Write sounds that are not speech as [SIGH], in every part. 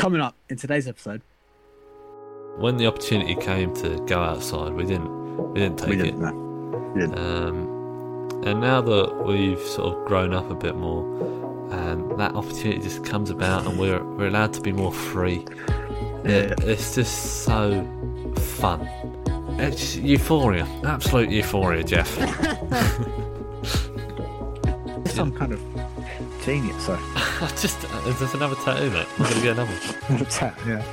Coming up in today's episode, When the opportunity came to go outside, we didn't we didn't take we it. didn't know. We didn't. Um, and now that we've sort of grown up a bit more, and that opportunity just comes about, and we're we're allowed to be more free. It, it's just so fun. It's euphoria, absolute euphoria, Jeff. [LAUGHS] Some kind of genius. So, [LAUGHS] I just uh, there's another tattoo, mate. I'm gonna get another. one. [LAUGHS] yeah,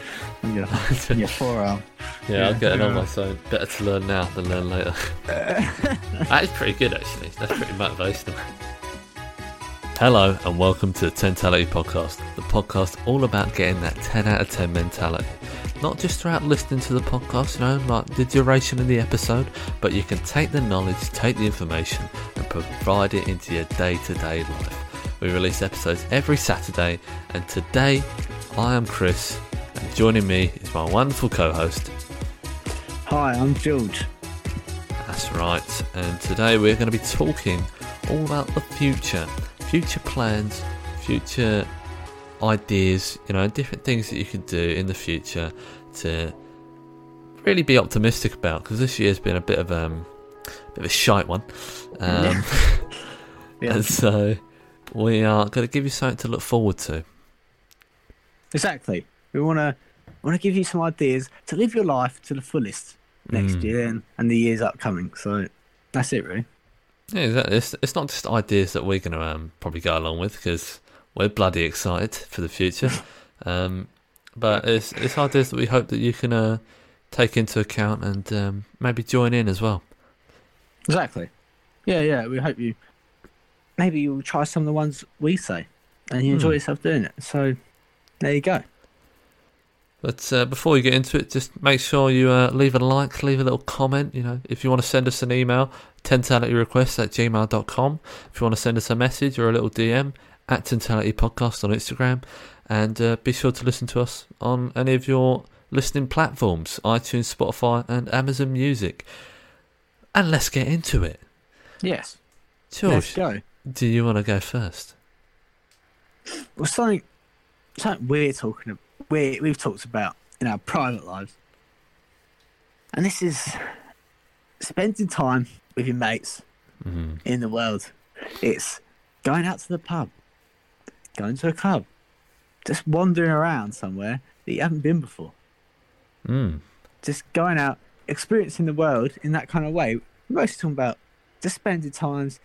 on your, on your forearm. Yeah, I'll Yeah. on my So better to learn now than learn later. [LAUGHS] that is pretty good, actually. That's pretty motivational. Hello and welcome to the Tentality Podcast, the podcast all about getting that 10 out of 10 mentality. Not just throughout listening to the podcast, you know, like the duration of the episode, but you can take the knowledge, take the information, and provide it into your day to day life. We release episodes every Saturday, and today I am Chris, and joining me is my wonderful co host, Hi, I'm George. That's right. And today we're going to be talking all about the future, future plans, future ideas, you know, different things that you can do in the future to really be optimistic about because this year's been a bit of um, a bit of a shite one. [LAUGHS] Um, Yeah, [LAUGHS] And so we are going to give you something to look forward to. exactly. We want to want to give you some ideas to live your life to the fullest next Mm. year and, and the years upcoming. So that's it, really. Yeah, exactly. It's, it's not just ideas that we're going to um, probably go along with because we're bloody excited for the future. [LAUGHS] um, but it's it's ideas that we hope that you can uh, take into account and um, maybe join in as well. Exactly. Yeah, yeah. We hope you maybe you'll try some of the ones we say and you enjoy Hmm. yourself doing it. So there you go. But uh, before you get into it, just make sure you uh, leave a like, leave a little comment. You know, if you want to send us an email, tentalityrequests at gmail.com. If you want to send us a message or a little DM, at Tentality Podcast on Instagram. And uh, be sure to listen to us on any of your listening platforms iTunes, Spotify, and Amazon Music. And let's get into it. Yes. Let's go. Do you want to go first? Well, something something we're talking about, we we've talked about in our private lives, and this is spending time with your mates Mm. in the world. It's going out to the pub, going to a club, just wandering around somewhere that you haven't been before. Mm. Just going out, experiencing the world in that kind of way. We're mostly talking about just spending times,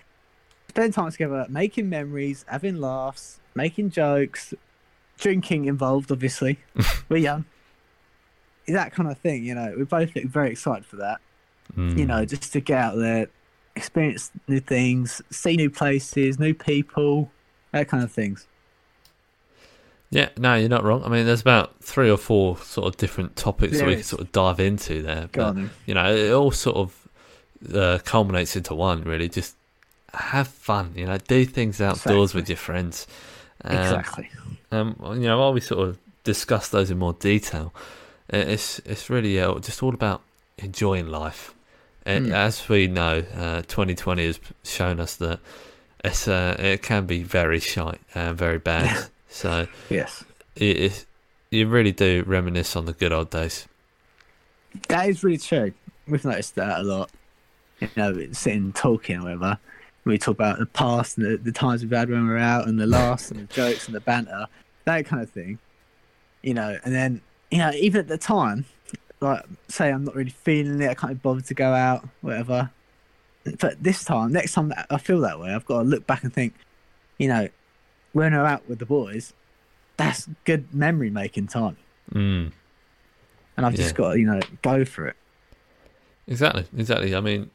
spending time together, making memories, having laughs, making jokes, drinking involved. Obviously, [LAUGHS] we're young. That kind of thing, you know. We both look very excited for that. Mm. You know, just to get out there, experience new things, see new places, new people, that kind of things. Yeah, no, you're not wrong. I mean, there's about three or four sort of different topics that we can sort of dive into there. Go But, on you know, it all sort of uh, culminates into one, really. Just have fun, you know, do things outdoors with your friends. Um, Exactly. Um, you know, while we sort of discuss those in more detail, it's it's really uh, just all about enjoying life. And Mm. As we know, uh, 2020 has shown us that it's uh, it can be very shy and very bad. so Yes. it, it, you really do reminisce on the good old days. That is really true. We've noticed that a lot. You know, sitting talking or whatever. We talk about the past and the, the times we've had when we're out and the laughs and the jokes and the banter, that kind of thing. You know, and then, you know, even at the time, like, say I'm not really feeling it, I can't be bothered to go out, whatever. But this time, next time I feel that way, I've got to look back and think, you know, when I'm out with the boys, that's good memory making time. Mm. And I've Yeah. just got to, you know, go for it. Exactly, exactly. I mean,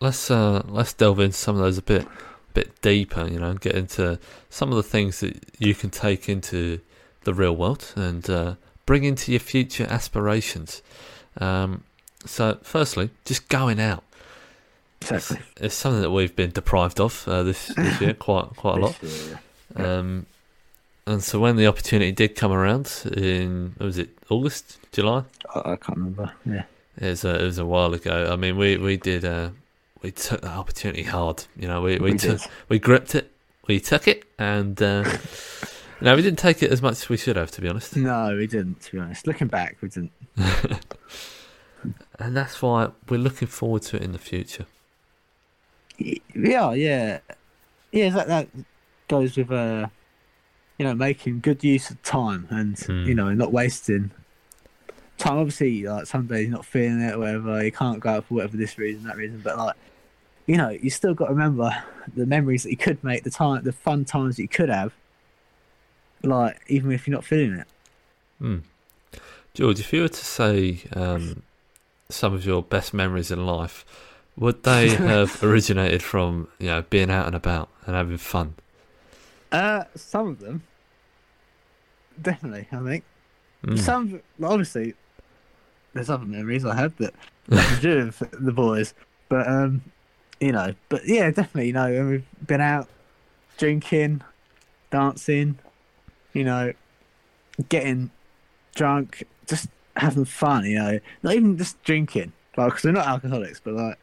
let's uh, let's delve into some of those a bit bit deeper. You know, and get into some of the things that you can take into the real world and uh, bring into your future aspirations. Um, so, firstly, just going out. Exactly. It's, it's something that we've been deprived of uh, this this [LAUGHS] year quite quite a lot. Year, yeah. Um, and so when the opportunity did come around in was it August, July? I, I can't remember. Yeah. It was a, it was a while ago. I mean, we we did uh, we took that opportunity hard. You know, we we, We took we gripped it, we took it, and uh, [LAUGHS] No, we didn't take it as much as we should have, to be honest. No, we didn't. To be honest, looking back, we didn't. [LAUGHS] And that's why we're looking forward to it in the future. Yeah, yeah, yeah. That that goes with uh, you know, making good use of time and Hmm. you know, not wasting time. Obviously, like some days you're not feeling it, or whatever. You can't go out for whatever this reason, that reason. But like, you know, you still got to remember the memories that you could make, the time, the fun times that you could have. Like, even if you're not feeling it. Hmm. George, if you were to say um, some of your best memories in life, would they [LAUGHS] have originated from you know being out and about and having fun? Uh, some of them, definitely. I think. Mm. Some obviously there's other memories I have that have [LAUGHS] to do with the boys, but um, you know, but yeah, definitely, you know, when we've been out drinking, dancing, you know, getting drunk, just having fun, you know, not even just drinking, like because we're not alcoholics, but like,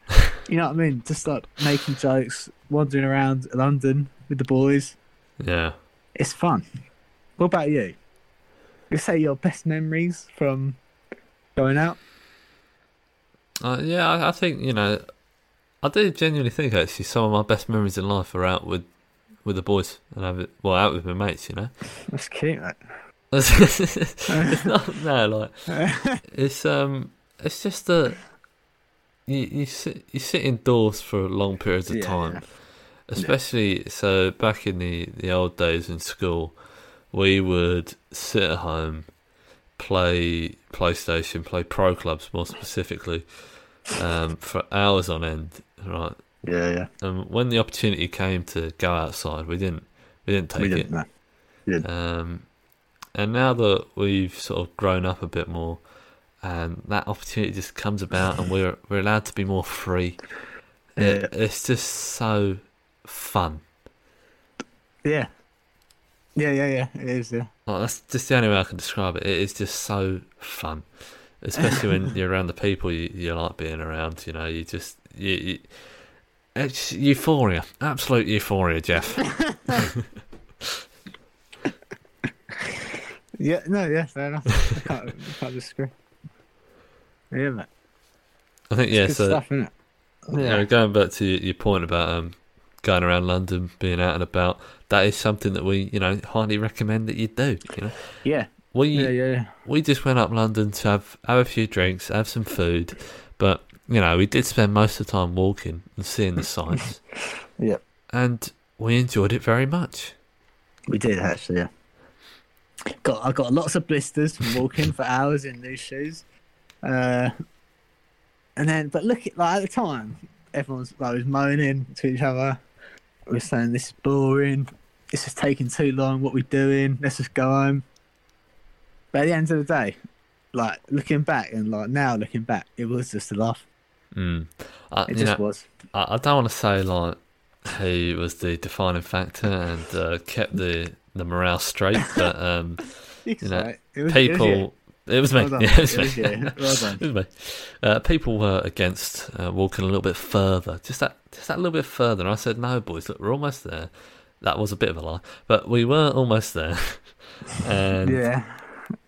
you know what I mean, just like making jokes, wandering around London with the boys, Yeah. it's fun. What about you? You say your best memories from going out? Uh, yeah, I, I think you know, I do genuinely think actually some of my best memories in life are out with with the boys and have it well out with my mates. You know, [LAUGHS] That's cute. Mate. [LAUGHS] it's not [LAUGHS] no like it's um it's just that you you sit you sit indoors for long periods of Yeah, time, yeah. especially so back in the the old days in school, we would sit at home, play PlayStation, play pro clubs more specifically, um, for hours on end, right? Yeah, yeah. And when the opportunity came to go outside, we didn't we didn't take we it. didn't. No. Um, and now that we've sort of grown up a bit more, and that opportunity just comes about, and we're we're allowed to be more free. It, it's just so fun. Yeah. Yeah, yeah, yeah. It is. Yeah. Like, that's just the only way I can describe it. It is just so fun, especially when [LAUGHS] you're around the people you, you like being around. You know, you just you, you it's euphoria, absolute euphoria, Jeff. [LAUGHS] [LAUGHS] Yeah. No. Yeah. Fair enough. I can't. I can't disagree. Yeah, mate. I think yeah. So stuff, isn't it? you know, going back to your point about um, going around London, being out and about, that is something that we, you know, highly recommend that you do. You know, Yeah. We Yeah. Yeah. Yeah. we just went up London to have have a few drinks, have some food, but you know, we did spend most of the time walking and seeing the sights. [LAUGHS] Yep. and we enjoyed it very much. We did actually. Yeah. Got I got lots of blisters from walking for hours in new shoes. Uh, and then, but look at like at the time, everyone's like was moaning to each other. We were saying this is boring. This is taking too long. What we doing? Let's just go home. But at the end of the day, like looking back and like now looking back, it was just a laugh. Mm. I, It just know, was. I, I don't want to say like he was the defining factor and uh, kept the the morale straight, [LAUGHS] but um, You know. It was- it was people. It was me. Well. [LAUGHS] Yeah, it was It me. was. Well. [LAUGHS] It was me. Uh, people were against uh, walking a little bit further, just that, just that little bit further. And I said, "No, boys, look, we're almost there." That was a bit of a lie, but we were almost there. and Yeah.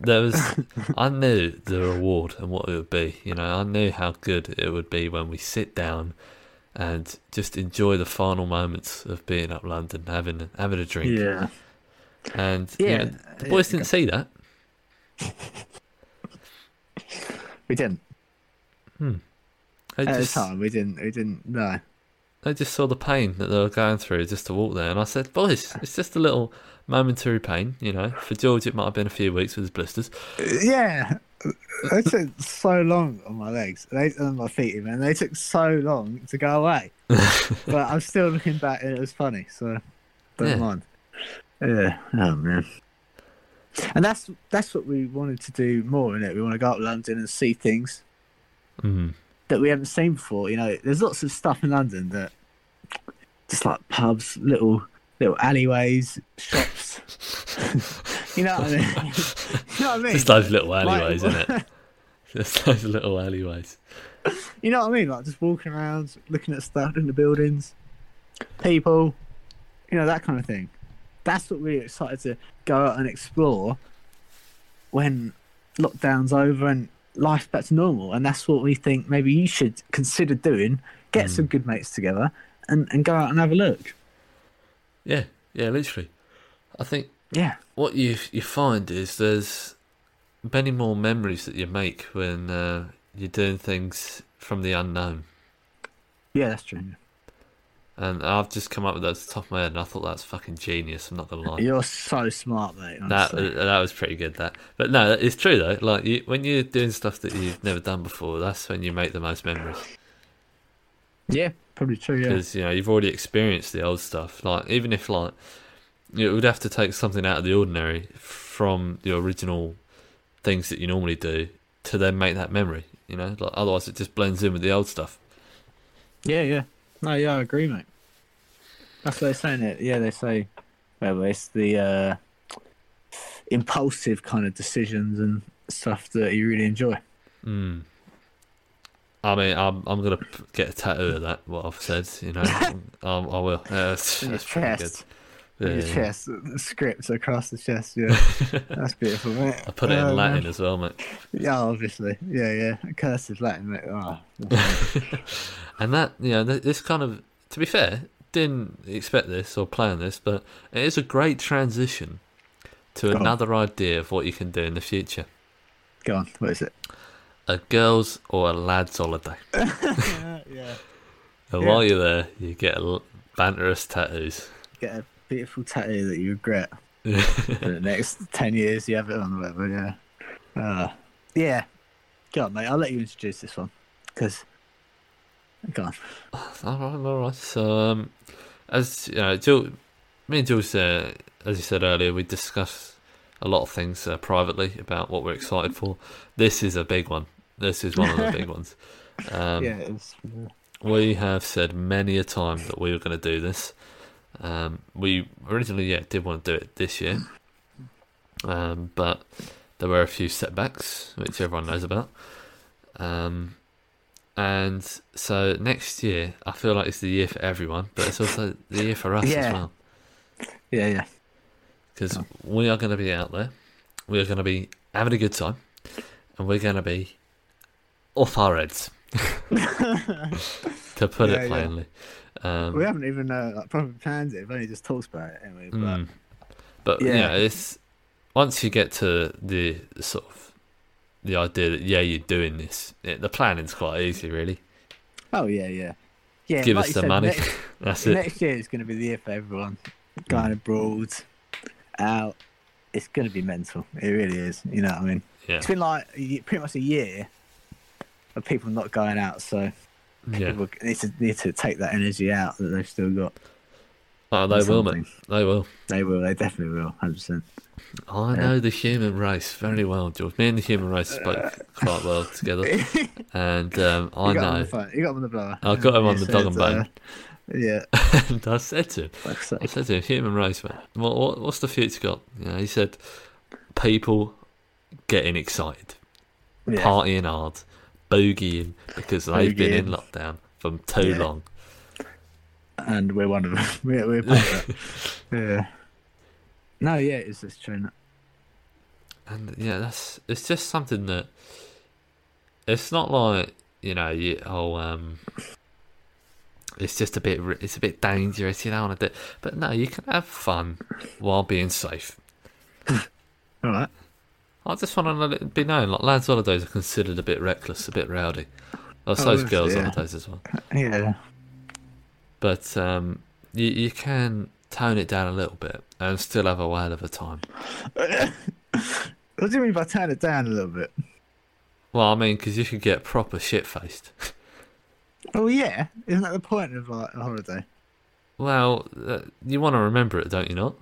There was, [LAUGHS] I knew the reward and what it would be. You know, I knew how good it would be when we sit down and just enjoy the final moments of being up London, having having a drink. Yeah. And you Yeah. know, the boys Yeah. didn't see that. [LAUGHS] We didn't. Hmm. They At just, the time, we didn't. We didn't. No. they just saw the pain that they were going through just to walk there. And I said, boys, it's just a little momentary pain, you know. For George, it might have been a few weeks with his blisters. Yeah. They took so long on my legs, they on my feet even. They took so long to go away, [LAUGHS] but I'm still looking back and it was funny. So don't Yeah. mind. Yeah. Oh man. And that's that's what we wanted to do more in it. We want to go up London and see things Mm. that we haven't seen before. You know, there's lots of stuff in London that just like pubs, little little alleyways, shops. [LAUGHS] you know what I mean? [LAUGHS] you know what I mean? Just those little Like- alleyways, isn't it? [LAUGHS] Just those little alleyways. You know what I mean? Like just walking around, looking at stuff in the buildings, people, you know that kind of thing. that's what we're excited to go out and explore when lockdown's over and life's back to normal. And that's what we think maybe you should consider doing. Get Mm. some good mates together and, and go out and have a look. Yeah, yeah, literally. I think Yeah. what you you find is there's many more memories that you make when uh, you're doing things from the unknown. Yeah, that's true. And I've just come up with that at the top of my head, and I thought that's fucking genius. I'm not gonna lie. You're so smart, mate. That that was pretty good. That, but no, it's true though. Like you, when you're doing stuff that you've never done before, that's when you make the most memories. yeah, probably true. Yeah. because you know you've already experienced the old stuff. Like even if like it would have to take something out of the ordinary from the original things that you normally do to then make that memory. You know, like otherwise it just blends in with the old stuff. Yeah, yeah. No, yeah, I agree, mate. That's what they're saying. It. Yeah, they say, well, it's the uh, impulsive kind of decisions and stuff that you really enjoy. Mm. I mean, I'm I'm gonna get a tattoo of that. What I've said, you know, [LAUGHS] um, I will. That's, In your chest, Yeah, your yeah. chest, the scripts across the chest. Yeah, [LAUGHS] that's beautiful, mate. I put it in Oh, Latin as well, mate. Yeah, obviously. Yeah, yeah. Cursive Latin, mate. Oh. [LAUGHS] And that, you know, this kind of, to be fair, didn't expect this or plan this, but it is a great transition to Go on. another idea of what you can do in the future. Go on. What is it? A girls' or a lads' holiday. [LAUGHS] yeah. [LAUGHS] And Yeah. while you're there, you get a banterous tattoos. Get a beautiful tattoo that you regret. [LAUGHS] for the next 10 years you have it on whatever yeah uh, yeah go on mate I'll let you introduce this one because go on [SIGHS] all right, all right. So, um, as you know, Jill, me and Jules, uh, as you said earlier, we discuss a lot of things uh, privately about what we're excited for. This is a big one. This is one of the big [LAUGHS] ones. Um, yeah it's We have said many a time that we were going to do this. Um, we originally, yeah, did want to do it this year, um, but there were a few setbacks, which everyone knows about. Um, and so next year, I feel like it's the year for everyone, but it's also the year for us as well, yeah yeah because we are going to be out there, we are going to be having a good time, and we're going to be off our heads, [LAUGHS] to put Yeah, it yeah. plainly. Um, we haven't even uh, like, planned it we've only just talked about it anyway but Mm. But Yeah. yeah, it's once you get to the sort of the idea that yeah, you're doing this, it, the planning's quite easy, really. oh yeah yeah yeah Give like us the said, money. next, [LAUGHS] That's it. next year is going to be the year for everyone going abroad out it's going to be mental it really is you know what I mean Yeah, it's been like pretty much a year of people not going out so yeah. people need to need to take that energy out that they've still got. Oh, they will, mate. They will. They will. They definitely will. Hundred percent. I Yeah. know the human race very well, George. Me and the human race spoke quite well [LAUGHS] together, [LAUGHS] and um, I you got him on know. You got him on the blower. I got him on the dog and bone. Yeah. [LAUGHS] and I said to him, I said to him, human race, man, What, what what's the future got? You know, he said, people getting excited. Yeah. partying hard, boogieing because they've been in lockdown for too Yeah. long. And we're one of them. [LAUGHS] we're, we're part of that. [LAUGHS] Yeah. No, yeah, it's just true. And yeah, that's it's just something that it's not like you know you oh um it's just a bit it's a bit dangerous you don't want to do but no you can have fun while being safe [LAUGHS] All right. I just want to let it be known like lads holidays are considered a bit reckless a bit rowdy I Oh, suppose yes, girls yeah. holidays as well Yeah. but um you, you can tone it down a little bit and still have a whale of a time [LAUGHS] What do you mean by tone it down a little bit? well I mean because you could get proper shit faced [LAUGHS] Oh yeah, isn't that the point of like a holiday? Well, uh, you want to remember it, don't you not?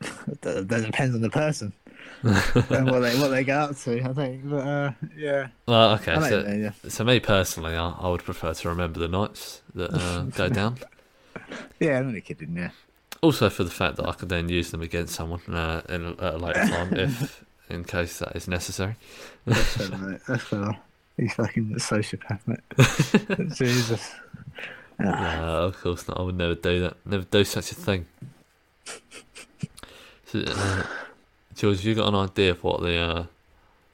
[LAUGHS] That, that depends on the person and what they what they get up to. I think, but uh, yeah. Well, okay. Know So, mean, yeah. so me personally, I, I would prefer to remember the nights that uh, [LAUGHS] go down. Yeah, I'm only kidding. Yeah. Also, for the fact that I could then use them against someone uh, in a, at a later time, [LAUGHS] if in case that is necessary. That's fair, mate. That's fair. He's fucking a sociopath, mate. [LAUGHS] Jesus. No, of course not. I would never do that. Never do such a thing. So, uh, George, you got an idea of what the uh,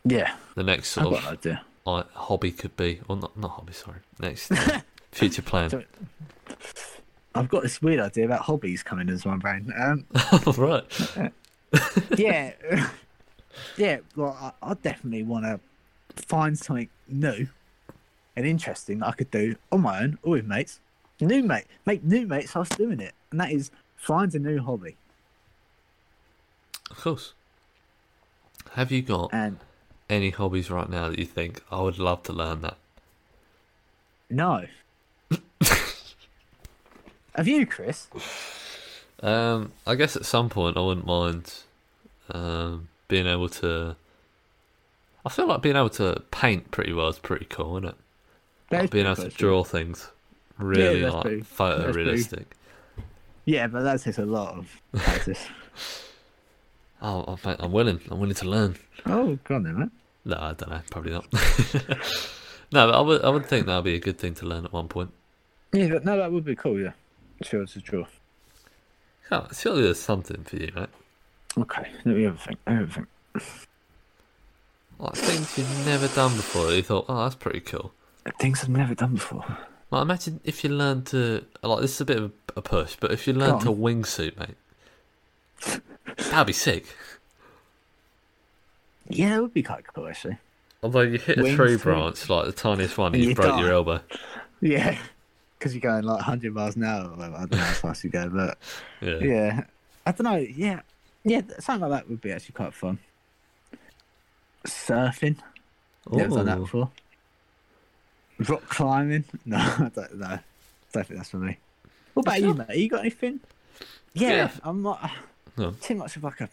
Yeah, the next I've sort of idea. uh, hobby could be, or not not hobby, sorry, next uh, future [LAUGHS] plan. I've got this weird idea about hobbies coming into my brain. Um, [LAUGHS] right. yeah, yeah. Well, I, I definitely want to find something new and interesting that I could do on my own or with mates. New mate, make new mates whilst doing it, and that is find a new hobby. Of course. Have you got And any hobbies right now that you think I would love to learn that? no, [LAUGHS] have you, Chris? Um, I guess at some point I wouldn't mind um, being able to. I feel like being able to paint pretty well is pretty cool, isn't it? Like being able to draw things really that's like pretty- photorealistic. Yeah, but that takes a lot of practice. [LAUGHS] [LAUGHS] Oh, I'm, willing. I'm willing to learn. oh, go on then, mate. No, I don't know. Probably not. [LAUGHS] no, but I would. I would think that would be a good thing to learn at one point. Yeah, but no, that would be cool. Yeah, sure to draw. Oh, surely there's something for you, right? Okay, let me have a think. Let me have a think. Like things you've never done before. You thought, oh, that's pretty cool. Things I've never done before. Like imagine if you learn to like this is a bit of a push, but if you learn to wingsuit, mate, that'd be sick. Yeah, it would be quite cool actually. Although you hit a tree branch, like the tiniest one, and you you broke die. your elbow. Yeah, because you're going like 100 miles an hour. I don't know how fast you go, but [LAUGHS] Yeah. yeah, I don't know. Yeah, yeah, something like that would be actually quite fun. Surfing. Never done that before. Rock climbing. [LAUGHS] No, I don't know. Don't think that's for me. What about you, mate? You got anything? Yeah, Yeah. I'm not No. too much of like a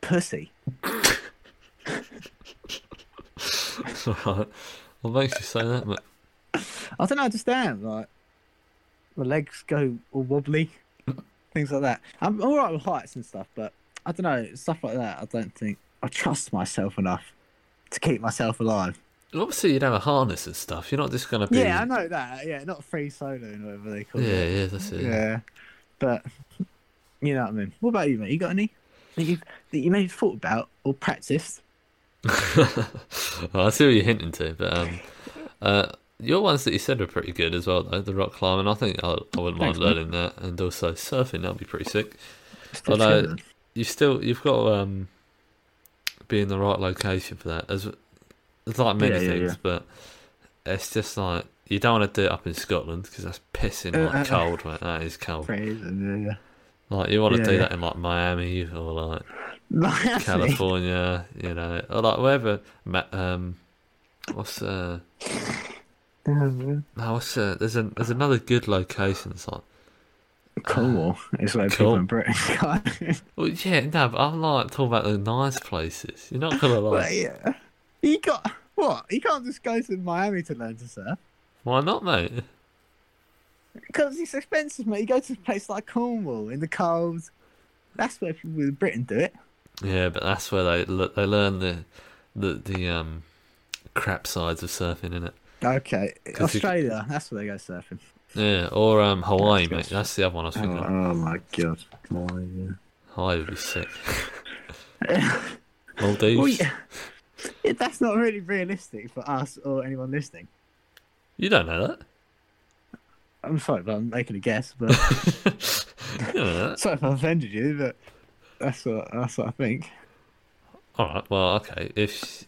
pussy. Alright. [LAUGHS] What makes you say that, mate? I don't understand. Like, my legs go all wobbly, things like that. I'm all right with heights and stuff, but I don't know stuff like that. I don't think I trust myself enough to keep myself alive. Obviously, you'd have a harness and stuff. You're not just gonna be. Yeah, I know that. Yeah, not free soloing, or whatever they call Yeah, it. yeah, yeah, that's it. Yeah, but you know what I mean. What about you, mate? You got any that you that you maybe thought about or practiced? [LAUGHS] well, I see what you're hinting to, but um, uh, your ones that you said were pretty good as well, though. The rock climbing, I think I, I wouldn't mind Thanks, learning that, and also surfing. That'd be pretty sick. Although you still you've got um, be in the right location for that. As it's like many Yeah, yeah, things, yeah. but it's just like you don't want to do it up in Scotland because that's pissing Uh, like uh, uh. cold, mate. That is cold. Freezing, yeah. Like you want to do that in like Miami or like Miami. California, you know, or like wherever. Um, what's uh, [LAUGHS] no, what's uh, there's a there's another good location. It's like, Cornwall is [LAUGHS] where Cool. people in Britain [LAUGHS] go. well, yeah, no, but I'm like talking about the nice places. You're not gonna like, yeah. You got what? He can't just go to Miami to learn to surf why not, mate? because it's expensive, mate. You go to a place like Cornwall in the cold. That's where people in Britain do it. Yeah, but that's where they they learn the the the um crap sides of surfing, innit? Okay, 'Cause you- Australia. That's where they go surfing. Yeah, or um Hawaii, mate. That's the other one I was Oh, thinking. of. my god! Hawaii, Hawaii would be sick. yeah. [LAUGHS] Maldives. well, yeah. Yeah, that's not really realistic for us or anyone listening. You don't know that. I'm sorry, but I'm making a guess. But [LAUGHS] You don't know that. sorry if I offended you, but that's what that's what I think. All right. Well, okay. If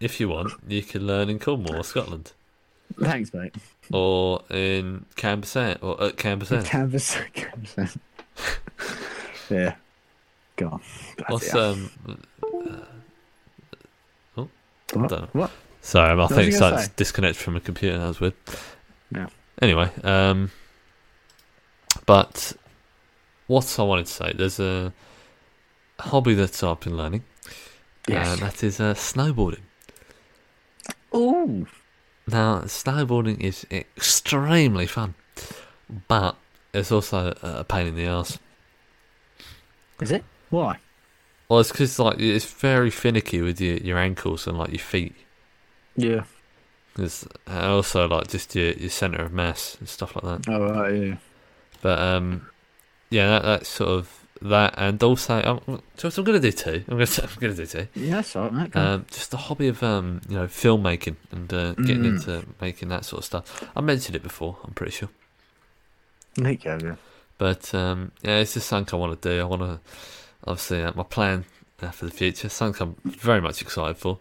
if you want, you can learn in Cornwall, Scotland, Thanks, mate. or in Camber Sands, or at Camber Sands. Canvas, canvas. yeah. Go on. Bloody What's hell. um? what? don't know. What? Sorry, I was think it's gonna like say? disconnected from a computer. That was weird. Yeah. Anyway, um, but what I wanted to say, there's a hobby that I've been learning, Yes. and that is uh, snowboarding. Ooh. Now, snowboarding is extremely fun, but it's also a pain in the ass. Is it? Why? Well, it's because like it's very finicky with your, your ankles and like your feet. Yeah. And also like just your, your center of mass and stuff like that. Oh right. Yeah. But um, yeah, that, that's sort of that, and also I'm, just, I'm going [LAUGHS] to do two. I'm going to I'm going to do two. Yeah, that's all right, mate. Um, just the hobby of um, you know filmmaking and uh, getting Mm. into making that sort of stuff. I mentioned it before. I'm pretty sure. You yeah. But um, yeah, it's just something I want to do. I want to, obviously, uh, my plan uh, for the future, something I'm very much excited for,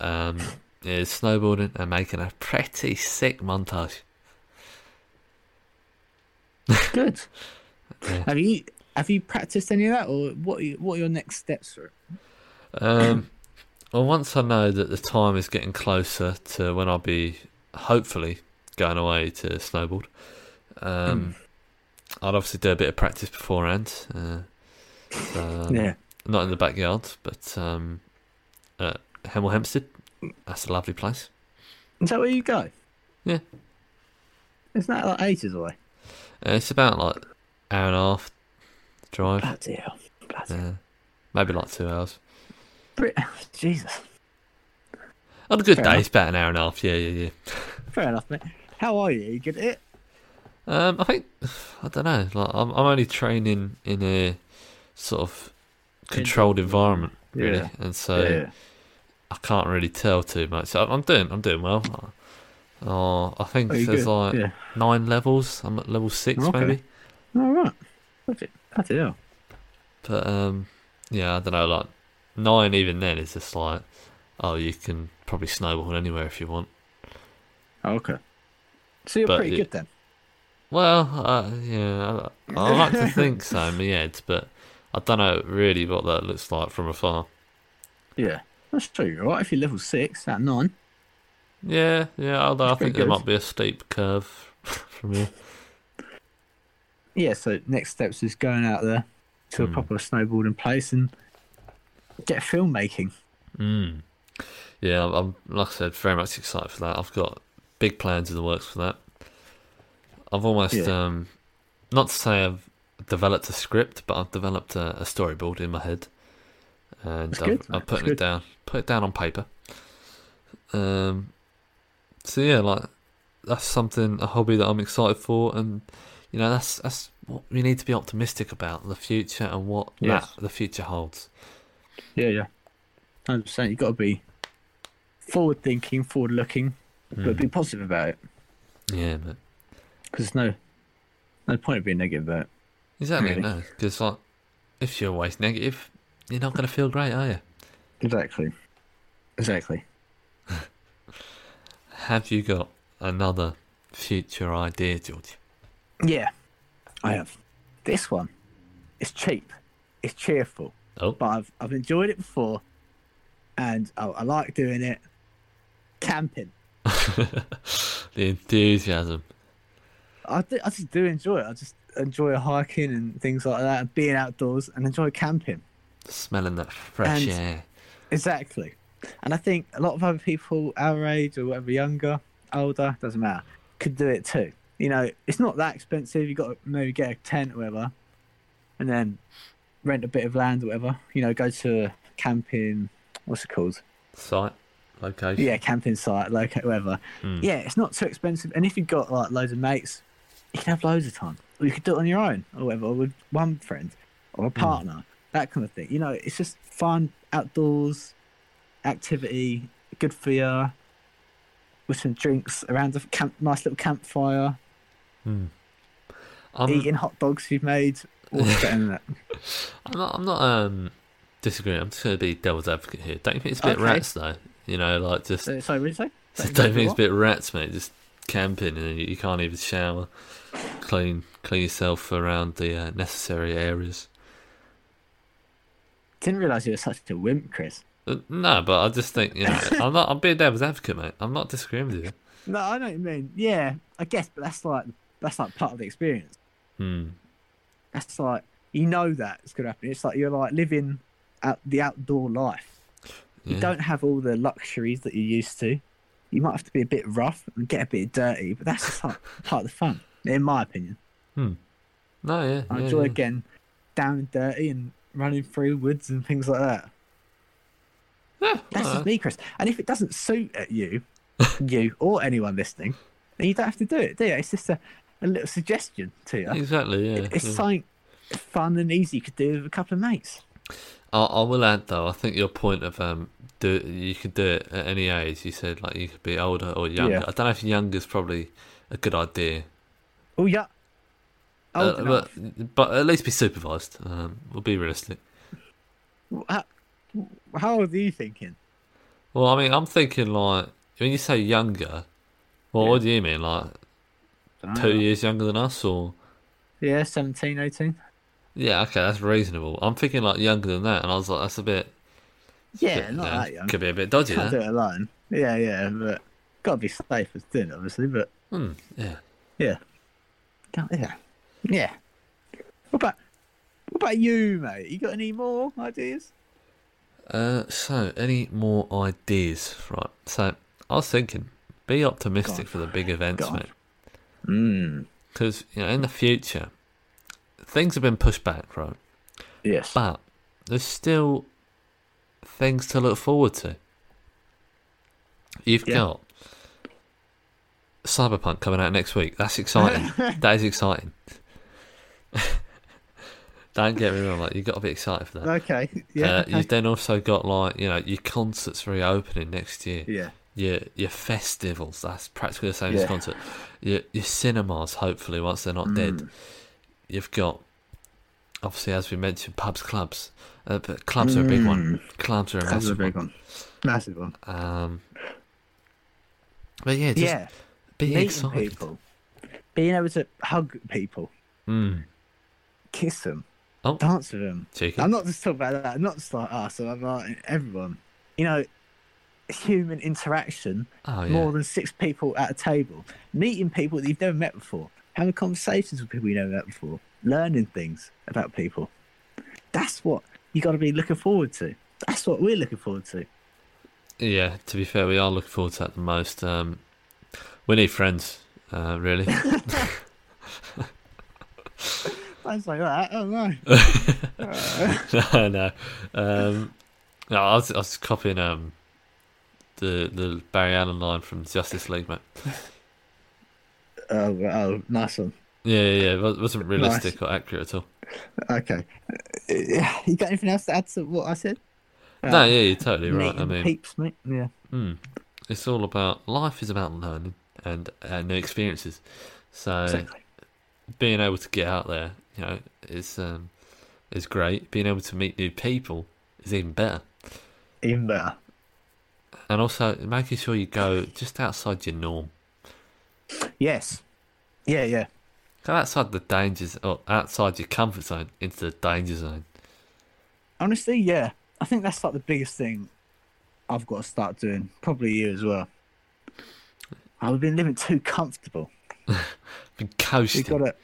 um, is snowboarding and making a pretty sick montage. Good. [LAUGHS] Yeah. Have you have you practiced any of that, or what? Are you, what are your next steps for it? Um, well, once I know that the time is getting closer to when I'll be hopefully going away to snowboard, um, I'd obviously do a bit of practice beforehand. Uh, so, um, yeah. not in the backyard, but um, at Hemel Hempstead. That's a lovely place. Is that where you go? Yeah. Isn't that like ages away? Uh, it's about like hour and a half drive, Bloody hell. Bloody uh, maybe like two hours. Brit- [SIGHS] Jesus. On a good Fair day, enough. it's about an hour and a half. Yeah, yeah, yeah. Fair enough, mate. How are you? You good at it? Um, I think I don't know. Like I'm, I'm only training in a sort of controlled environment, really, Yeah. and so yeah. I can't really tell too much. So I'm doing, I'm doing well. Oh, I think there's good? like yeah. nine levels. I'm at level six, Okay. maybe. All right. Bloody bloody hell. But um, yeah, I don't know. Like nine, even then, is just like, oh, you can probably snowboard anywhere if you want. Oh, okay. So you're But pretty it- good then. Well, uh, yeah, I, I like to [LAUGHS] think so in my head, but I don't know really what that looks like from afar. Yeah. That's true. You're if you're level six at nine. Yeah, yeah. Although I think there might be a steep curve [LAUGHS] from here. Yeah. So next steps is going out there to Hmm. a proper snowboarding place and get filmmaking. Mm. Yeah, I'm, I'm like I said, very much excited for that. I've got big plans in the works for that. I've almost, Yeah. um, not to say I've developed a script, but I've developed a, a storyboard in my head, and That's I've, I've put it good. down, put it down on paper. Um, so yeah, like that's something, a hobby that I'm excited for, and you know, that's that's what we need to be optimistic about the future and what Yes. that the future holds. Yeah, yeah. Hundred percent. You got to be forward thinking, forward looking, but mm. be positive about it. Yeah, man. Because there's no no point of being negative about it. Exactly, Really? no. Because like, if you're always negative, you're not going to feel great, are you? Exactly. Exactly. [LAUGHS] Have you got another future idea, George? Yeah, I have. This one is cheap. It's cheerful, Oh, but I've I've enjoyed it before, and I, I like doing it. Camping. [LAUGHS] the enthusiasm. I, do, I just do enjoy it. I just enjoy hiking and things like that, and being outdoors, and enjoy camping. Smelling that fresh And- air. Exactly. And I think a lot of other people our age or whatever, younger, older, doesn't matter, could do it too. You know, it's not that expensive. You got to maybe get a tent or whatever, and then rent a bit of land or whatever. You know, go to a camping. What's it called? Site, location. Yeah, camping site, like whatever. Mm. Yeah, it's not too expensive. And if you've got like loads of mates, you can have loads of time. Or you could do it on your own or whatever, or with one friend or a partner, that kind of thing. You know, it's just fun, outdoors, activity, good for you. With some drinks around a camp, nice little campfire, Mm. I'm, eating hot dogs you've made. What's [LAUGHS] better than that? I'm not. I'm not um disagreeing. I'm just going to be devil's advocate here. Don't you think it's a bit Okay. rats though? You know, like just So, sorry, what did you say? Don't think it's a bit rats, mate. Just camping and you, you can't even shower, clean clean yourself around the uh, necessary areas. Didn't realise you were such a wimp, Chris. Uh, No, but I just think you know [LAUGHS] I'm not. I'm being devil's advocate, mate. I'm not disagreeing with you. No, I know what you mean. Yeah, I guess, but that's like that's like part of the experience. Hmm. That's like you know that it's gonna happen. It's like you're like living out the outdoor life. You don't have all the luxuries that you're used to. You might have to be a bit rough and get a bit dirty, but that's just like [LAUGHS] part of the fun, in my opinion. No, yeah. I yeah, enjoy yeah. getting down and dirty and running through woods and things like that. Yeah, That's just me, Chris. And if it doesn't suit you, [LAUGHS] you or anyone listening, then you don't have to do it, do you? It's just a, a little suggestion to you. Exactly. Yeah. it's yeah. something fun and easy you could do with a couple of mates. I, I will add though. I think your point of um, do you could do it at any age. You said like you could be older or younger. Yeah. I don't know if younger is probably a good idea, Oh yeah. Uh, but but at least be supervised. Um, we'll be realistic. How, how old are you thinking? Well, I mean, I'm thinking like when you say younger, well, what do you mean? Like two years younger than us, or Yeah, 17, 18. yeah, okay, that's reasonable. I'm thinking like younger than that, and I was like, that's a bit. Yeah, bit, not you know, that young. Could be a bit dodgy. Can't do it alone. Yeah, yeah, but gotta be safe as doing it, obviously. But Hmm, yeah. yeah, Can't- yeah, yeah. What about what about you, mate? You got any more ideas? Uh, so any more ideas? Right. So I was thinking, be optimistic Go for the big events, Go on. mate. Hmm. Because you know, in the future, things have been pushed back, right? Yes. But there's still things to look forward to. You've Yeah. got Cyberpunk coming out next week. That's exciting. [LAUGHS] that is exciting. [LAUGHS] Don't get me wrong, like you've got to be excited for that. okay. Yeah. uh, you've then also got like you know your concerts reopening next year. yeah. Your your festivals. That's practically the same as Yeah. concert. Your your cinemas. Hopefully, once they're not dead, Mm. you've got obviously as we mentioned pubs, clubs. Uh, but clubs are a big one. Clubs are a That's a massive big one. one. Massive one. Um, but yeah, just yeah. be Meeting excited. people. Being able to hug people, Mm. kiss them, Oh. dance with them. Cheeky. I'm not just talking about that. I'm Not just like us. I'm like everyone. You know, human interaction. Oh yeah. More than six people at a table, meeting people that you've never met before, having conversations with people you've never met before, learning things about people. That's what you got to be looking forward to. That's what we're looking forward to. Yeah, to be fair, we are looking forward to that the most. Um, we need friends, uh, really. [LAUGHS] Sounds like that. Oh no. [LAUGHS] no, no. Um, no, I was, I was copying um, the the Barry Allen line from Justice League, mate. [LAUGHS] Oh, oh, nice one. Yeah, yeah, yeah. It wasn't realistic or accurate at all. Okay. Uh, You got anything else to add to what I said? no, yeah, you're totally right. I mean, peeps, mate. Yeah. mm, it's all about life is about learning and uh, new experiences. So Exactly. being able to get out there, you know, is um, is great. Being able to meet new people is even better. Even better. And also making sure you go just outside your norm. Yes. Yeah, yeah. Go outside the dangers or outside your comfort zone into the danger zone. Honestly, yeah. I think that's like the biggest thing I've got to start doing. Probably you as well. I've been living too comfortable. [LAUGHS] Been coasting. got to.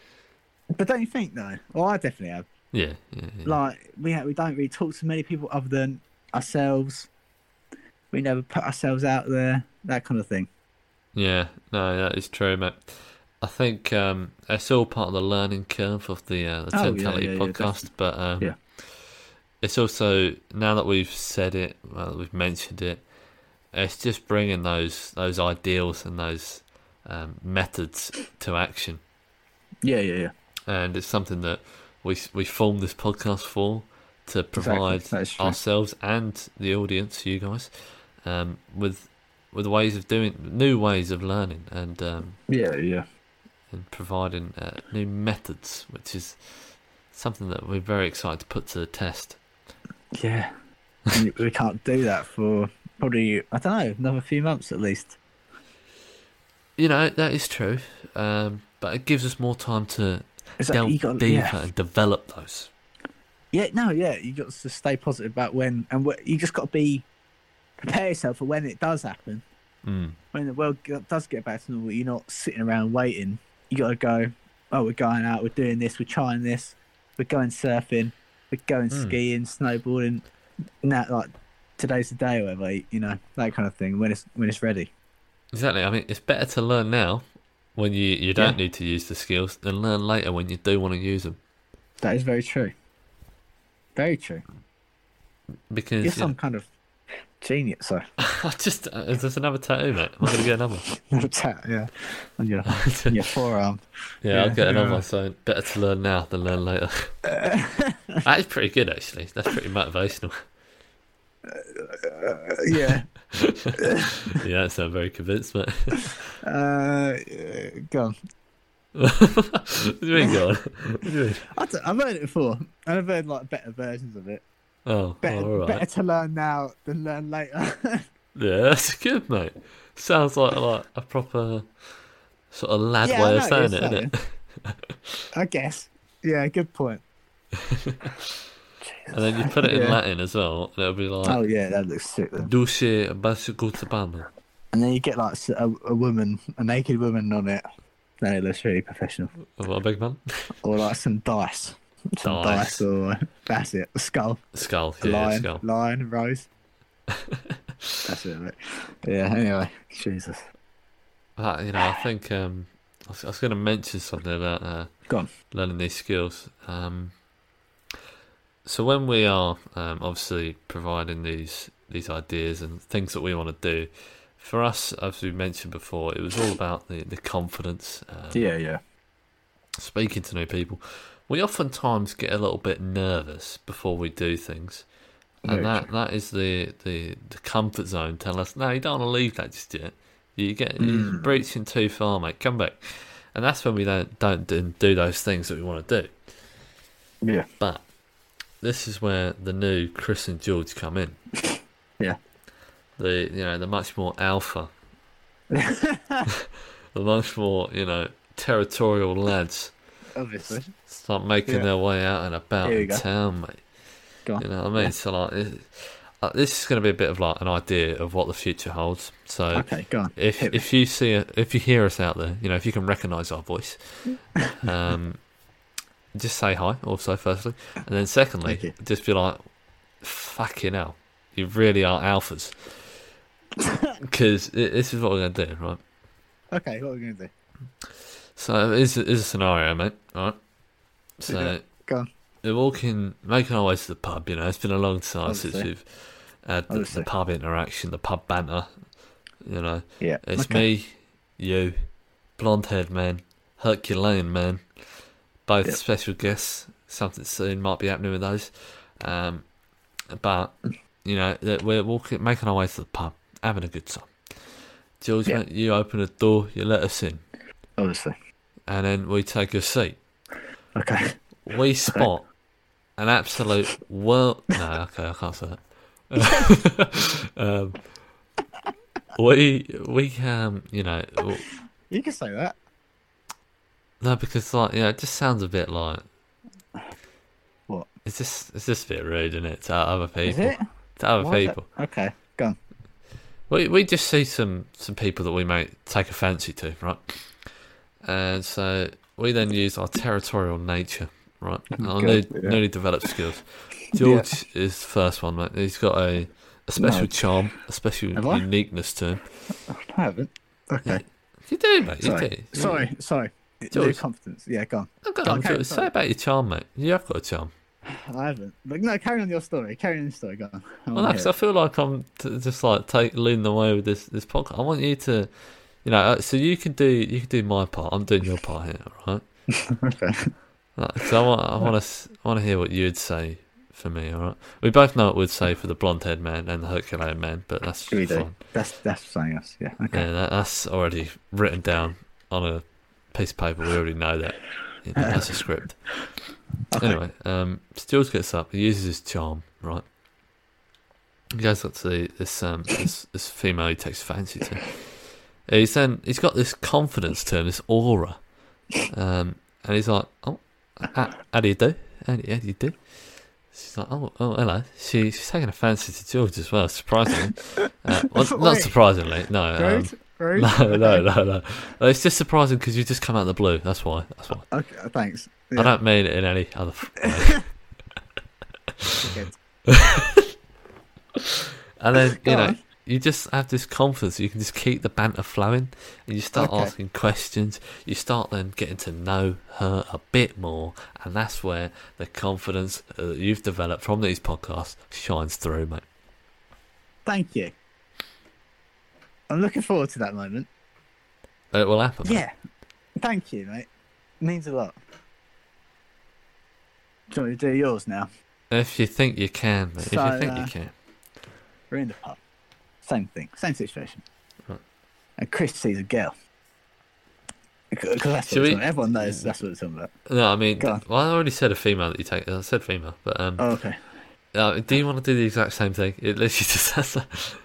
But don't you think though? Well, I definitely have. Yeah, yeah, yeah. Like we ha we don't really talk to many people other than ourselves. We never put ourselves out there. That kind of thing. Yeah, no, that is true, mate. I think um, it's all part of the learning curve of the uh, the Oh, Tentality yeah, yeah, podcast, but um, Yeah. it's also now that we've said it, well, we've mentioned it, it's just bringing those those ideals and those um, methods to action, Yeah, yeah, yeah. and it's something that we we formed this podcast for to provide true. ourselves and the audience, you guys, um, with with ways of doing new ways of learning and um, Yeah, yeah. and providing uh, new methods, which is something that we're very excited to put to the test. Yeah. We can't do that for probably I don't know another few months at least. You know that is true, um, but it gives us more time to It's like delve you got deeper yeah. and develop those. yeah, no, yeah. You got to stay positive about when and you just got to be prepare yourself for when it does happen. Mm. When the world does get back to normal, you're not sitting around waiting. You got to go. Oh, we're going out. We're doing this. We're trying this. We're going surfing. We're going Hmm. skiing, snowboarding. Now, like today's the day, or whatever. You know that kind of thing. When it's when it's ready. Exactly. I mean, it's better to learn now when you, you don't Yeah. need to use the skills than learn later when you do want to use them. That is very true. Very true. Because You're you know, some kind of Genius. So, [LAUGHS] I just uh, is this another tattoo, mate? I'm to get another? [LAUGHS] one? tat, yeah, on your, on your [LAUGHS] forearm. Yeah, I'll get another yeah. one. So better to learn now than learn later. that is pretty good, actually. That's pretty motivational. Uh, yeah. yeah, that sounds very convinced, mate. Uh, go on. what do you mean, go on? What do you mean? I don't- I've heard it before, and I've heard like better versions of it. Oh, Better, all right. better to learn now than learn later. [LAUGHS] Yeah, that's good, mate. Sounds like like a proper sort of lad Yeah, way of saying it, isn't it? I guess. Yeah, good point. [LAUGHS] And then you put it in Yeah. Latin as well, and it'll be like Oh yeah, that looks sick. Then. Dulce Basicutapano. And then you get like a woman, a naked woman on it. Then it looks really professional. What a big man. Or like some dice, some Dice. dice, or [LAUGHS] that's it. A skull, Skull, a yeah, lion, skull. lion, rose. [LAUGHS] that's it. Mate. Yeah. Anyway, Jesus. Uh, you know, I think um, I was, was going to mention something about uh, learning these skills. Um, so when we are um, obviously providing these these ideas and things that we want to do, for us, as we mentioned before, it was all about the the confidence. Um, Yeah, yeah. speaking to new people, we oftentimes get a little bit nervous before we do things. Very And that, that is the, the, the comfort zone telling us, no, you don't want to leave that just yet. You get you're Mm. breaching too far, mate. Come back. And that's when we don't don't do, do those things that we want to do. Yeah. But this is where the new Chris and George come in. [LAUGHS] Yeah. The you know the much more alpha, [LAUGHS] [LAUGHS] the much more you know territorial lads Obviously. Start making Yeah. their way out and about in go. town, mate. Go. You know what I mean? Yeah. So like, it, uh, this is going to be a bit of like an idea of what the future holds. So Okay, go on. if hit me. if you see a, if you hear us out there, you know if you can recognise our voice, [LAUGHS] um, just say hi. Also, firstly, and then secondly, just be like, "Fucking hell, you really are alphas." [LAUGHS] Because this is what we're going to do, right? Okay, what are we going to do? So is is a scenario, mate. All right. So Yeah, go on. we're walking, making our way to the pub. You know, it's been a long time since we've had the, the pub interaction, the pub banter. You know, Yeah. it's okay. me, you, blonde-haired man, Herculean man, both Yep. special guests. Something soon might be happening with those. Um, but you know, we're walking, making our way to the pub, having a good time. George, mate, you open the door, you let us in, Obviously. and then we take a seat. Okay. We spot an absolute world. No, okay, I can't say that. [LAUGHS] um, we we um you know You can say that. no because like yeah it just sounds a bit like What? it's just it's just a bit rude isn't it to other Is people it? to other Why is people? Okay, go on. we we just see some some people that we may take a fancy to right and so we then use our territorial nature right [LAUGHS] our new, Good, yeah. newly developed skills [LAUGHS] George is the first one mate he's got a a special No. charm a special Have I? uniqueness to him I haven't. Okay. [LAUGHS] you do mate you Sorry. do Sorry. Sorry. George. New confidence. Yeah, go on. Oh, go on, carry George, on, say sorry. about your charm mate you have got a charm [SIGHS] I haven't. But no, carry on your story. Carry on your story. Go on. I Well, no, I feel like I'm t- just like take leading the way with this this podcast. I want you to, you know, uh, so you can do you can do my part. I'm doing your part here, all right? [LAUGHS] okay. Because I want I want to I want to hear what you'd say for me, all right? We both know what we'd say for the blonde haired man and the Herculean man, but that's We do. fine. That's that's saying us. Yeah. Okay. Yeah, that, that's already written down on a piece of paper. We already know that. You know, that's a script. Okay. Anyway, um, Stills gets up. He uses his charm, right? He goes up to the, this um this, this female he takes fancy to. He's then he's got this confidence to him, this aura, um, and he's like, "Oh, how, how do you do? How do, how do you do?" She's like, "Oh, oh, hello." She, she's taking a fancy to George as well, surprisingly. Uh, well, [LAUGHS] not surprisingly, no. Um, no, no, no, no. It's just surprising because you just come out of the blue. That's why. That's why. Okay. Thanks. I don't mean it in any other way. [LAUGHS] [LAUGHS] And then you know on. You just have this confidence. You can just keep the banter flowing, and you start Okay. asking questions. You start then getting to know her a bit more, and that's where the confidence uh, that you've developed from these podcasts shines through, mate. Thank you. I'm looking forward to that moment. It will happen. mate. Yeah. Thank you, mate. It means a lot. Do you want me to do yours now? If you think you can, mate. if you think uh, you can. We're in the pub. Same thing. Same situation. Right. And Chris sees a girl. Because that's what we- everyone knows that's what it's on about. No, I mean, well, I already said a female that you take. I said female, but um, Oh, okay. uh, do you want to do the exact same thing? It literally [LAUGHS] just has that. [LAUGHS]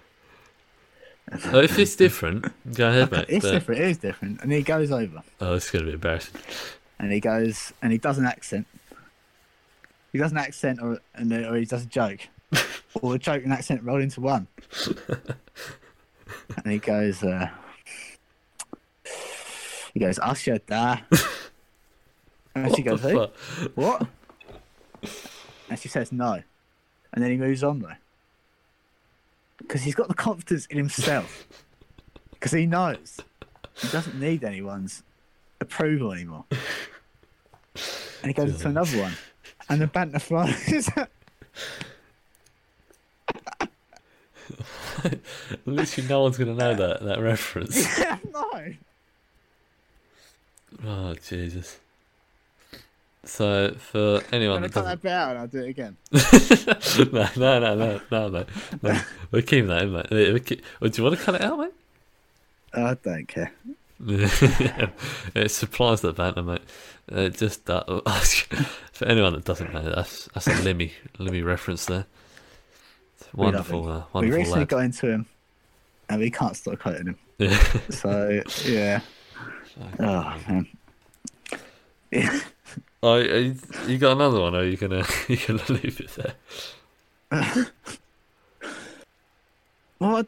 Oh, if it's different, go ahead, mate. It's but- different. It is different. And he goes over Oh, it's going to be embarrassing. and he goes and he does an accent. He does an accent or and or he does a joke, or the joke and accent rolled into one. [LAUGHS] and he goes, uh, he goes, "I should die." And she goes, What "Who? fuck? What?" And she says, "No," and then he moves on though, because he's got the confidence in himself, [LAUGHS] because he knows he doesn't need anyone's approval anymore. And he goes to another one, and the banter flies. [LAUGHS] [LAUGHS] Literally, no one's going to know that that reference. [LAUGHS] no. Oh Jesus! So for anyone I'm that cut that bit out and I'll do it again. [LAUGHS] no, no, no, no, no, no, no. We're keeping that in, mate. We keep, oh, do you want to cut it out, mate? I don't care. it supplies the banter, mate. Uh, just that. for anyone that doesn't know, that's that's a Limmy Limmy reference there. It's We love wonderful, uh, we recently lad. got into him, and we can't stop quoting him. [LAUGHS] Yeah. So yeah. [LAUGHS] Oh man. Yeah. Oh, you you got another one? Or are you gonna [LAUGHS] you gonna leave it there? what?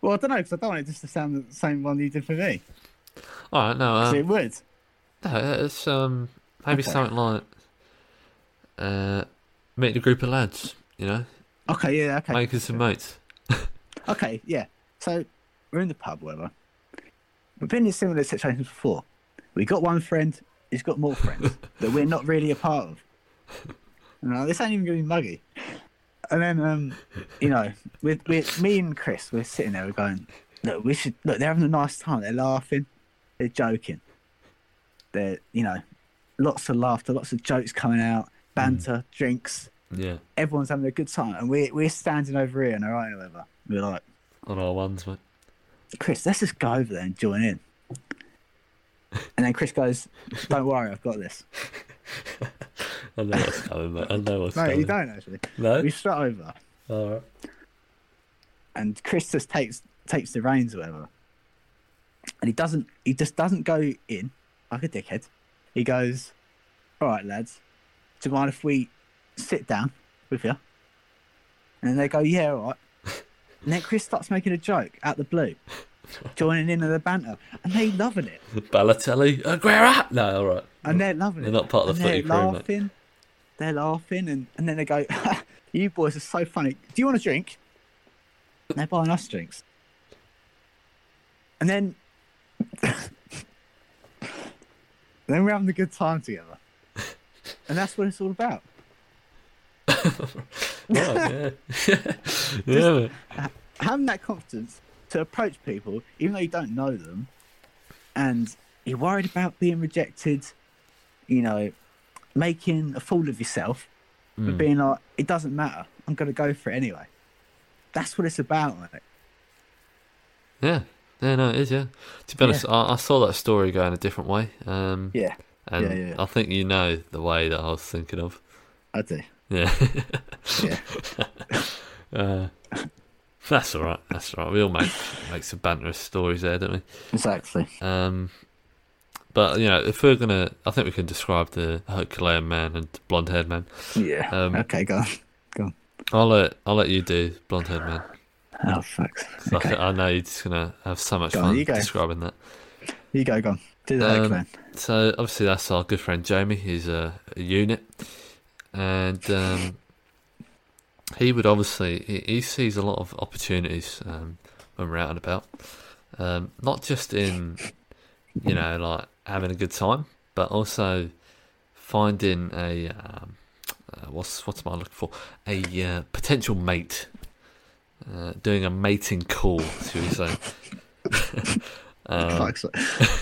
Well, I don't know because I don't want it just to sound the same one you did for me. All right, no, um, it would. no, it's um maybe Okay. something like uh meet a group of lads, you know, Okay, yeah, okay. making some mates. [LAUGHS] Okay, yeah. So we're in the pub, whatever. We've been in similar situations before. We got one friend who's got more friends [LAUGHS] that we're not really a part of. No, this ain't even gonna be muggy. And then, um, you know, with with me and Chris, we're sitting there, we're going, look, we should look. They're having a nice time. They're laughing. They're joking. They're, you know, lots of laughter, lots of jokes coming out, banter, drinks. Yeah, Everyone's having a good time, and we're we're standing over here in our own, whatever. We're like. on our ones, mate. Chris, let's just go over there and join in. [LAUGHS] And then Chris goes, Don't worry, I've got this. [LAUGHS] I know what's coming, mate. I know what's No, coming. you don't actually. No, We strut over all right. and Chris just takes takes the reins or whatever. And he doesn't he just doesn't go in like a dickhead. He goes, Alright lads, do you mind if we sit down with you? And then they go, Yeah, alright. And then Chris starts making a joke out the blue, joining in on the banter. And they loving it. [LAUGHS] Balotelli, uh, Agüero. No, all right. and they're loving it. They're not part of the and they're footy crew, mate. laughing. They're laughing, and, and then they go, [LAUGHS] "You boys are so funny. Do you want a drink?" And they're buying us drinks, and then [LAUGHS] then we're having a good time together, and that's what it's all about. Yeah, [LAUGHS] [LAUGHS] yeah. Having that confidence to approach people, even though you don't know them, and you're worried about being rejected, you know, making a fool of yourself. but Mm. being like, it doesn't matter. I'm going to go for it anyway. That's what it's about, mate. yeah, yeah. No, it is. Yeah. To be honest, I, I saw that story going a different way. Um, Yeah, and yeah, yeah. I think you know the way that I was thinking of. I do. Yeah. Yeah. [LAUGHS] uh, that's all right. That's all right. We all make make some banterous stories there, don't we? Exactly. Um, but you know, if we're gonna, I think we can describe the Herculean man and blonde haired man. Yeah. Um, okay, go on. Go on. I'll let I'll let you do blonde haired man. Oh, fuck. I, Okay. thi- I know you're just gonna have so much Go on, fun you go. describing that. You go, go on. Do the Um, um. So obviously that's our good friend Jamie. He's a, a unit, and um, he would obviously he, he sees a lot of opportunities um, when we're out and about. Um, not just in you know like having a good time, but also finding a um, uh, what's what's am I looking for? A uh, potential mate uh, doing a mating call, should we say? [LAUGHS] um,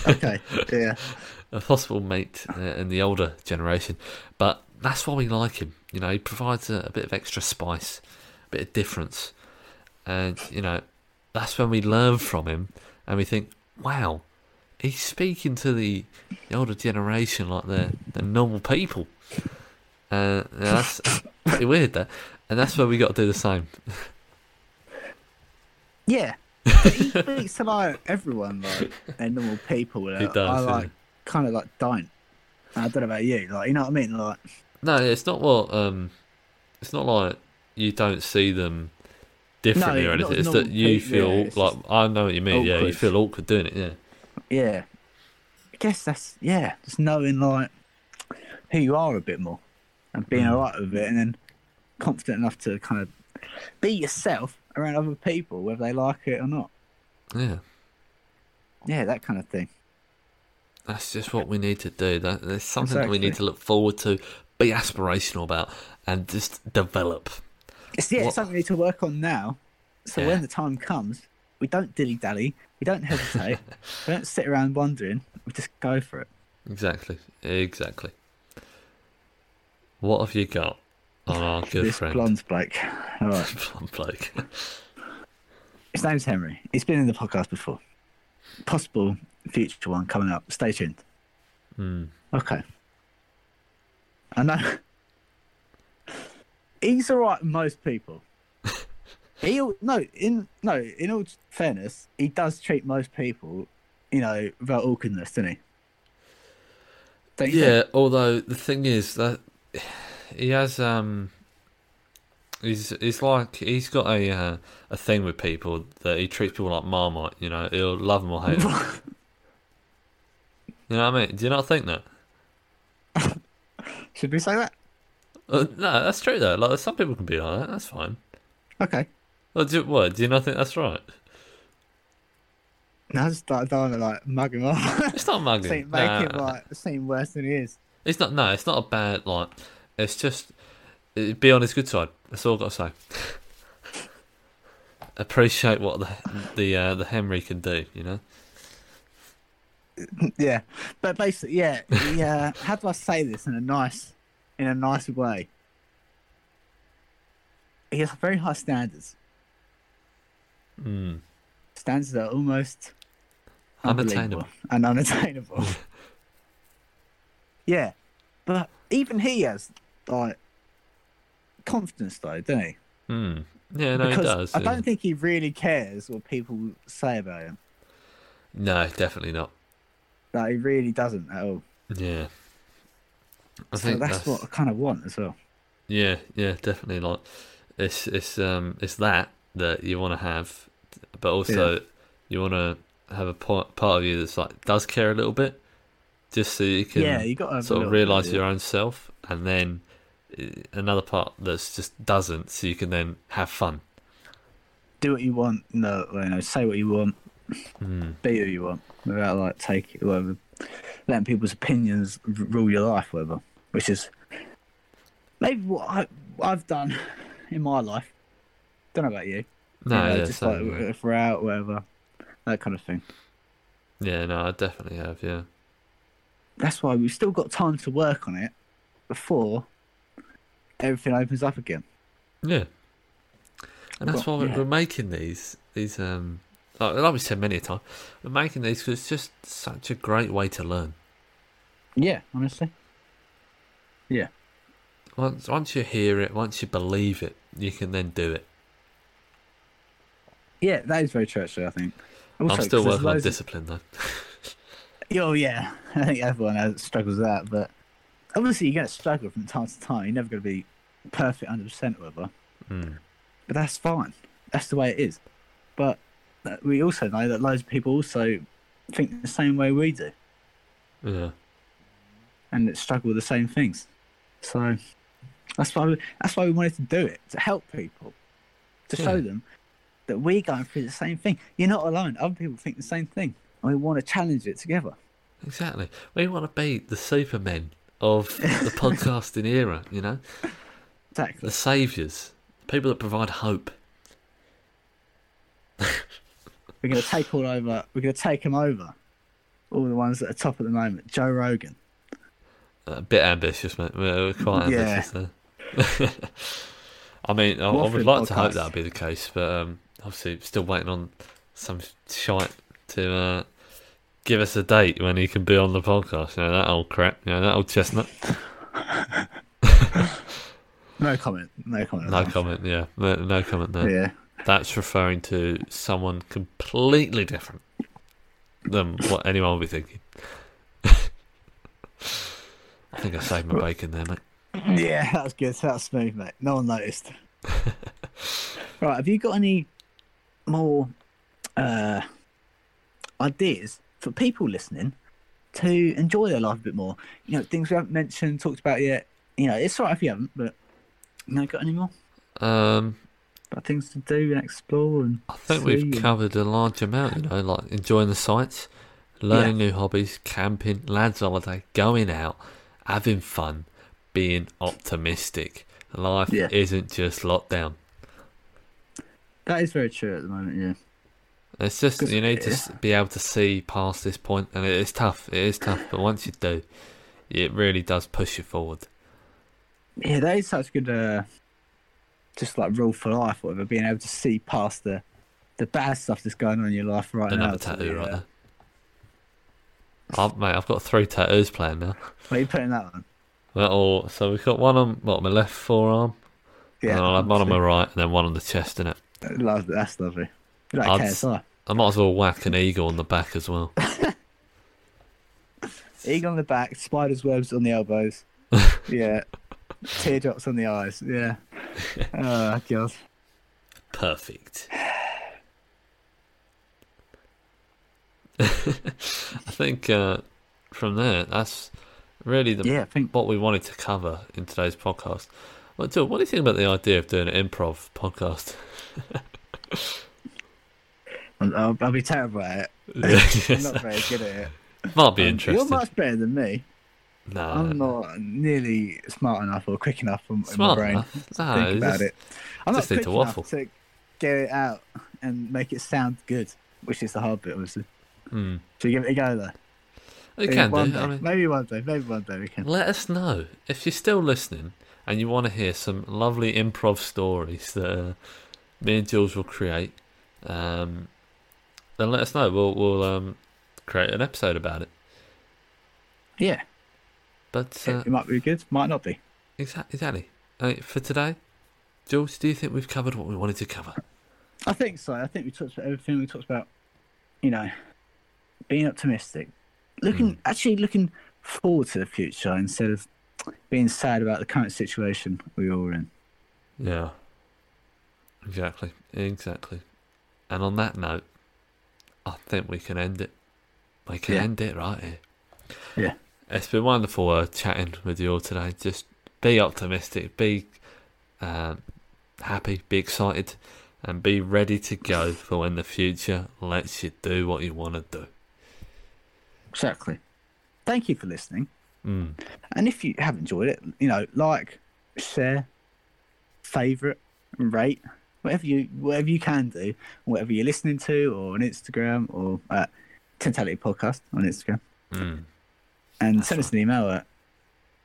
okay, yeah, [LAUGHS] a possible mate uh, in the older generation, but that's why we like him. You know, he provides a, a bit of extra spice, a bit of difference, and you know, that's when we learn from him and we think, wow, he's speaking to the, the older generation like they're, they're normal people. Uh, yeah, that's pretty weird, that, and that's where we got to do the same. yeah. But [LAUGHS] he speaks to like everyone, like they're normal people. He does, I like kind of like don't. I don't know about you, like you know what I mean, like No, it's not what um, it's not like you don't see them differently No, or not anything. It's normal that you feel yeah, like I know what you mean. Yeah, you feel awkward doing it. Yeah, yeah. I guess that's yeah, just knowing like who you are a bit more and being Mm. alright with it, and then confident enough to kind of be yourself around other people, whether they like it or not. yeah. Yeah, that kind of thing. That's just what we need to do. That there's something that we need to look forward to, be aspirational about, and just develop. It's yeah, What- it's something we need to work on now. So Yeah. when the time comes, we don't dilly dally, we don't hesitate, [LAUGHS] we don't sit around wondering. We just go for it. Exactly, exactly. What have you got on our [LAUGHS] good this friend blonde bloke. [LAUGHS] All right. Blonde bloke? His name's Henry. He's been in the podcast before. Possible future one coming up. Stay tuned. Hmm. Okay. I know. He's alright with most people. [LAUGHS] he no in no in all fairness, he does treat most people, you know, without awkwardness, doesn't he? Don't you think? Yeah, although the thing is that he has um he's he's like he's got a uh, a thing with people that he treats people like marmite, you know, he'll love them or hate them. [LAUGHS] you know what I mean? Do you not think that? [LAUGHS] Should we say that? Uh, no, that's true though. Like some people can be like that. That's fine. Okay. Well, do, what? Do you not think that's right? No, I just don't want to like mug him off. [LAUGHS] It's not mugging. make Nah, him like seem worse than he is. It's not. No, it's not a bad like. It's just uh, be on his good side. That's all I've got to say. [LAUGHS] Appreciate what the the uh, the Henry can do. You know. [LAUGHS] Yeah, but basically, yeah, he, uh, how do I say this in a nice, in a nice way? He has very high standards. Mm. Standards that are almost Unattainable. and unattainable. [LAUGHS] yeah, but even he has like confidence, though, doesn't he? Mm. Yeah, no, he because does. I yeah. don't think he really cares what people say about him. No, definitely not. Like he really doesn't at all. Yeah. I so think that's, that's, what I kind of want as well. Yeah, yeah, definitely. Like it's it's um it's that that you want to have, but also you want to have a part part of you that's like does care a little bit, just so you can yeah, you got to sort of realize your own self, and then uh, another part that's just doesn't, so you can then have fun. do what you want. No, you know, say what you want. Mm. be who you want without like taking whatever, letting people's opinions r- rule your life, whatever. Which is maybe what I I've done in my life. Don't know about you. No, You know, yeah, just like if we're out, whatever, that kind of thing. yeah, no, I definitely have. Yeah, That's why we've still got time to work on it before everything opens up again. yeah, and that's why we're, yeah. we're making these these um like, like we said many a time, making these because it's just such a great way to learn. Yeah, honestly. Yeah. Once once you hear it, once you believe it, you can then do it. Yeah, that is very true. Actually, I think. Also, I'm still working on loads of- discipline though. [LAUGHS] Oh yeah, [LAUGHS] I think everyone has struggles with that, but obviously you're going to struggle from time to time. You're never going to be perfect, hundred percent, whatever. Mm. But that's fine. That's the way it is. But we also know that loads of people also think the same way we do, Yeah, and that struggle with the same things. So that's why we, that's why we wanted to do it to help people, to show them that we're going through the same thing. You're not alone. Other people think the same thing, and we want to challenge it together. exactly. We want to be the supermen of the [LAUGHS] podcasting era. You know, Exactly. the saviors, people that provide hope. [LAUGHS] we're going to take all over. We're going to take them over. All the ones that are top at the moment. Joe Rogan. A bit ambitious, mate. We're quite Yeah. ambitious there. [LAUGHS] I mean, I, I would like to hope that would be the case, but um, obviously, still waiting on some shite to uh, give us a date when he can be on the podcast. You know that old crap. You know that old chestnut. [LAUGHS] No comment. No comment. No comment. Yeah, no, no comment there. Yeah. That's referring to someone completely different than what anyone would be thinking. [LAUGHS] I think I saved my bacon there, mate. Yeah, that was good. That was smooth, mate. No one noticed. [LAUGHS] right, have you got any more uh, ideas for people listening to enjoy their life a bit more? You know, things we haven't mentioned, talked about yet. You know, it's all right if you haven't, but you know, got any more Um, about things to do and explore and I think we've and- covered a large amount, you know, like enjoying the sights, learning new hobbies, camping, lads holiday, going out, having fun, being optimistic. Life Yeah. isn't just lockdown. That is very true at the moment. Yeah. It's just you need to s- be able to see past this point, and it is tough. It is tough, but once you do, it really does push you forward. Yeah, that is such good, uh, just like rule for life, whatever. Being able to see past the the bad stuff that's going on in your life right now. Another to tattoo the, right uh, there. I've, mate, I've got three tattoos planned now. Where are you putting that on? Well, so we've got one on what my left forearm, and I'll have one on my right, and then one on the chest. In it, Love, that's lovely. Like I'd KSI. I might as well whack an eagle on the back as well. [LAUGHS] Eagle on the back, spider's webs on the elbows. [LAUGHS] yeah. Teardrops on the eyes. Yeah. Oh, God. Perfect. [SIGHS] I think uh, from there, that's really the Yeah, I think what we wanted to cover in today's podcast. Well, Jill, what do you think about the idea of doing an improv podcast? [LAUGHS] I'll, I'll, be terrible at it. [LAUGHS] I'm not very good at it. Might be Um, interesting. You're much better than me. No, I'm not nearly smart enough or quick enough in, in my smart brain enough. to No, think about just- it. I'm just not quick to waffle. enough to get it out and make it sound good, which is the hard bit, obviously. Should we give it a go, though? You Yeah, can one do. Day. I mean, Maybe one day. Maybe one day we can. Let us know if you're still listening and you want to hear some lovely improv stories that uh, me and Jules will create. Um, then let us know. We'll we'll um, create an episode about it. Yeah. But uh, it might be good, might not be. exactly, exactly. Uh, for today, Jules, do you think we've covered what we wanted to cover? I think so. I think we talked about everything. We talked about, you know, being optimistic, looking actually looking forward to the future instead of being sad about the current situation we all are in. Yeah. Exactly. Exactly. And on that note, I think we can end it. We can Yeah. end it right here. Yeah. It's been wonderful uh, chatting with you all today. Just be optimistic, be um, happy, be excited, and be ready to go for when the future lets you do what you want to do. Exactly. Thank you for listening. Mm. And if you have enjoyed it, you know, like, share, favourite, and rate, whatever you whatever you can do, whatever you're listening to, or on Instagram, or at Tentality Podcast on Instagram, Mm. And That's send us an email at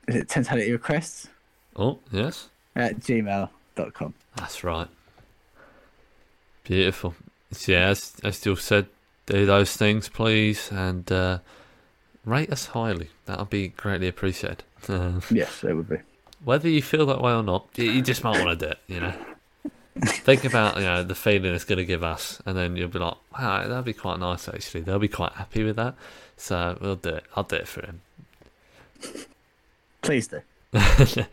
is it Tentality Requests Oh, yes. at gmail.com. That's right. Beautiful. Yeah, as, as Jill said, do those things, please, and uh, rate us highly. That'll be greatly appreciated. [LAUGHS] Yes, it would be. whether you feel that way or not, you, you just might want to do it. You know, [LAUGHS] think about you know the feeling it's going to give us, and then you'll be like, "Wow, that'd be quite nice." Actually, they'll be quite happy with that. So we'll do it. I'll do it for him. Please do. [LAUGHS]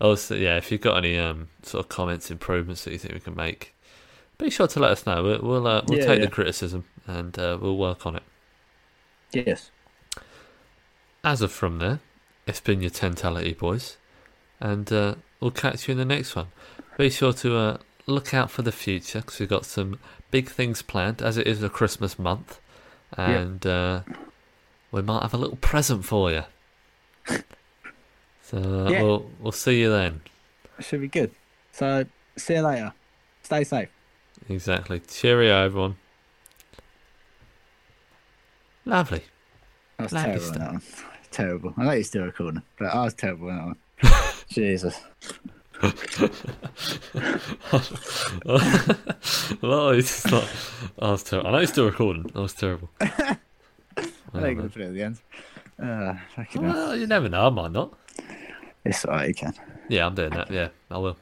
also, yeah, if you've got any um, sort of comments, improvements that you think we can make, be sure to let us know. We'll we'll, uh, we'll Yeah, take yeah. the criticism and uh, we'll work on it. Yes. As of from there, it's been your Tentality boys, and uh, we'll catch you in the next one. Be sure to uh, look out for the future because we've got some big things planned. As it is a Christmas month, and uh, we might have a little present for you. [LAUGHS] So Yeah. we'll we'll see you then. Should be good. So, see you later. Stay safe. Exactly. Cheerio, everyone. Lovely. Was Lovely terrible that. [LAUGHS] Terrible. I know you're still recording, but I was terrible that one. [LAUGHS] Jesus. well, it's not. I was terrible. I know it's still recording. I was terrible. I think we'll put it at the end. Uh. Well, you never know. I might not. It's alright, you can. Yeah, I'm doing that. Yeah, I will.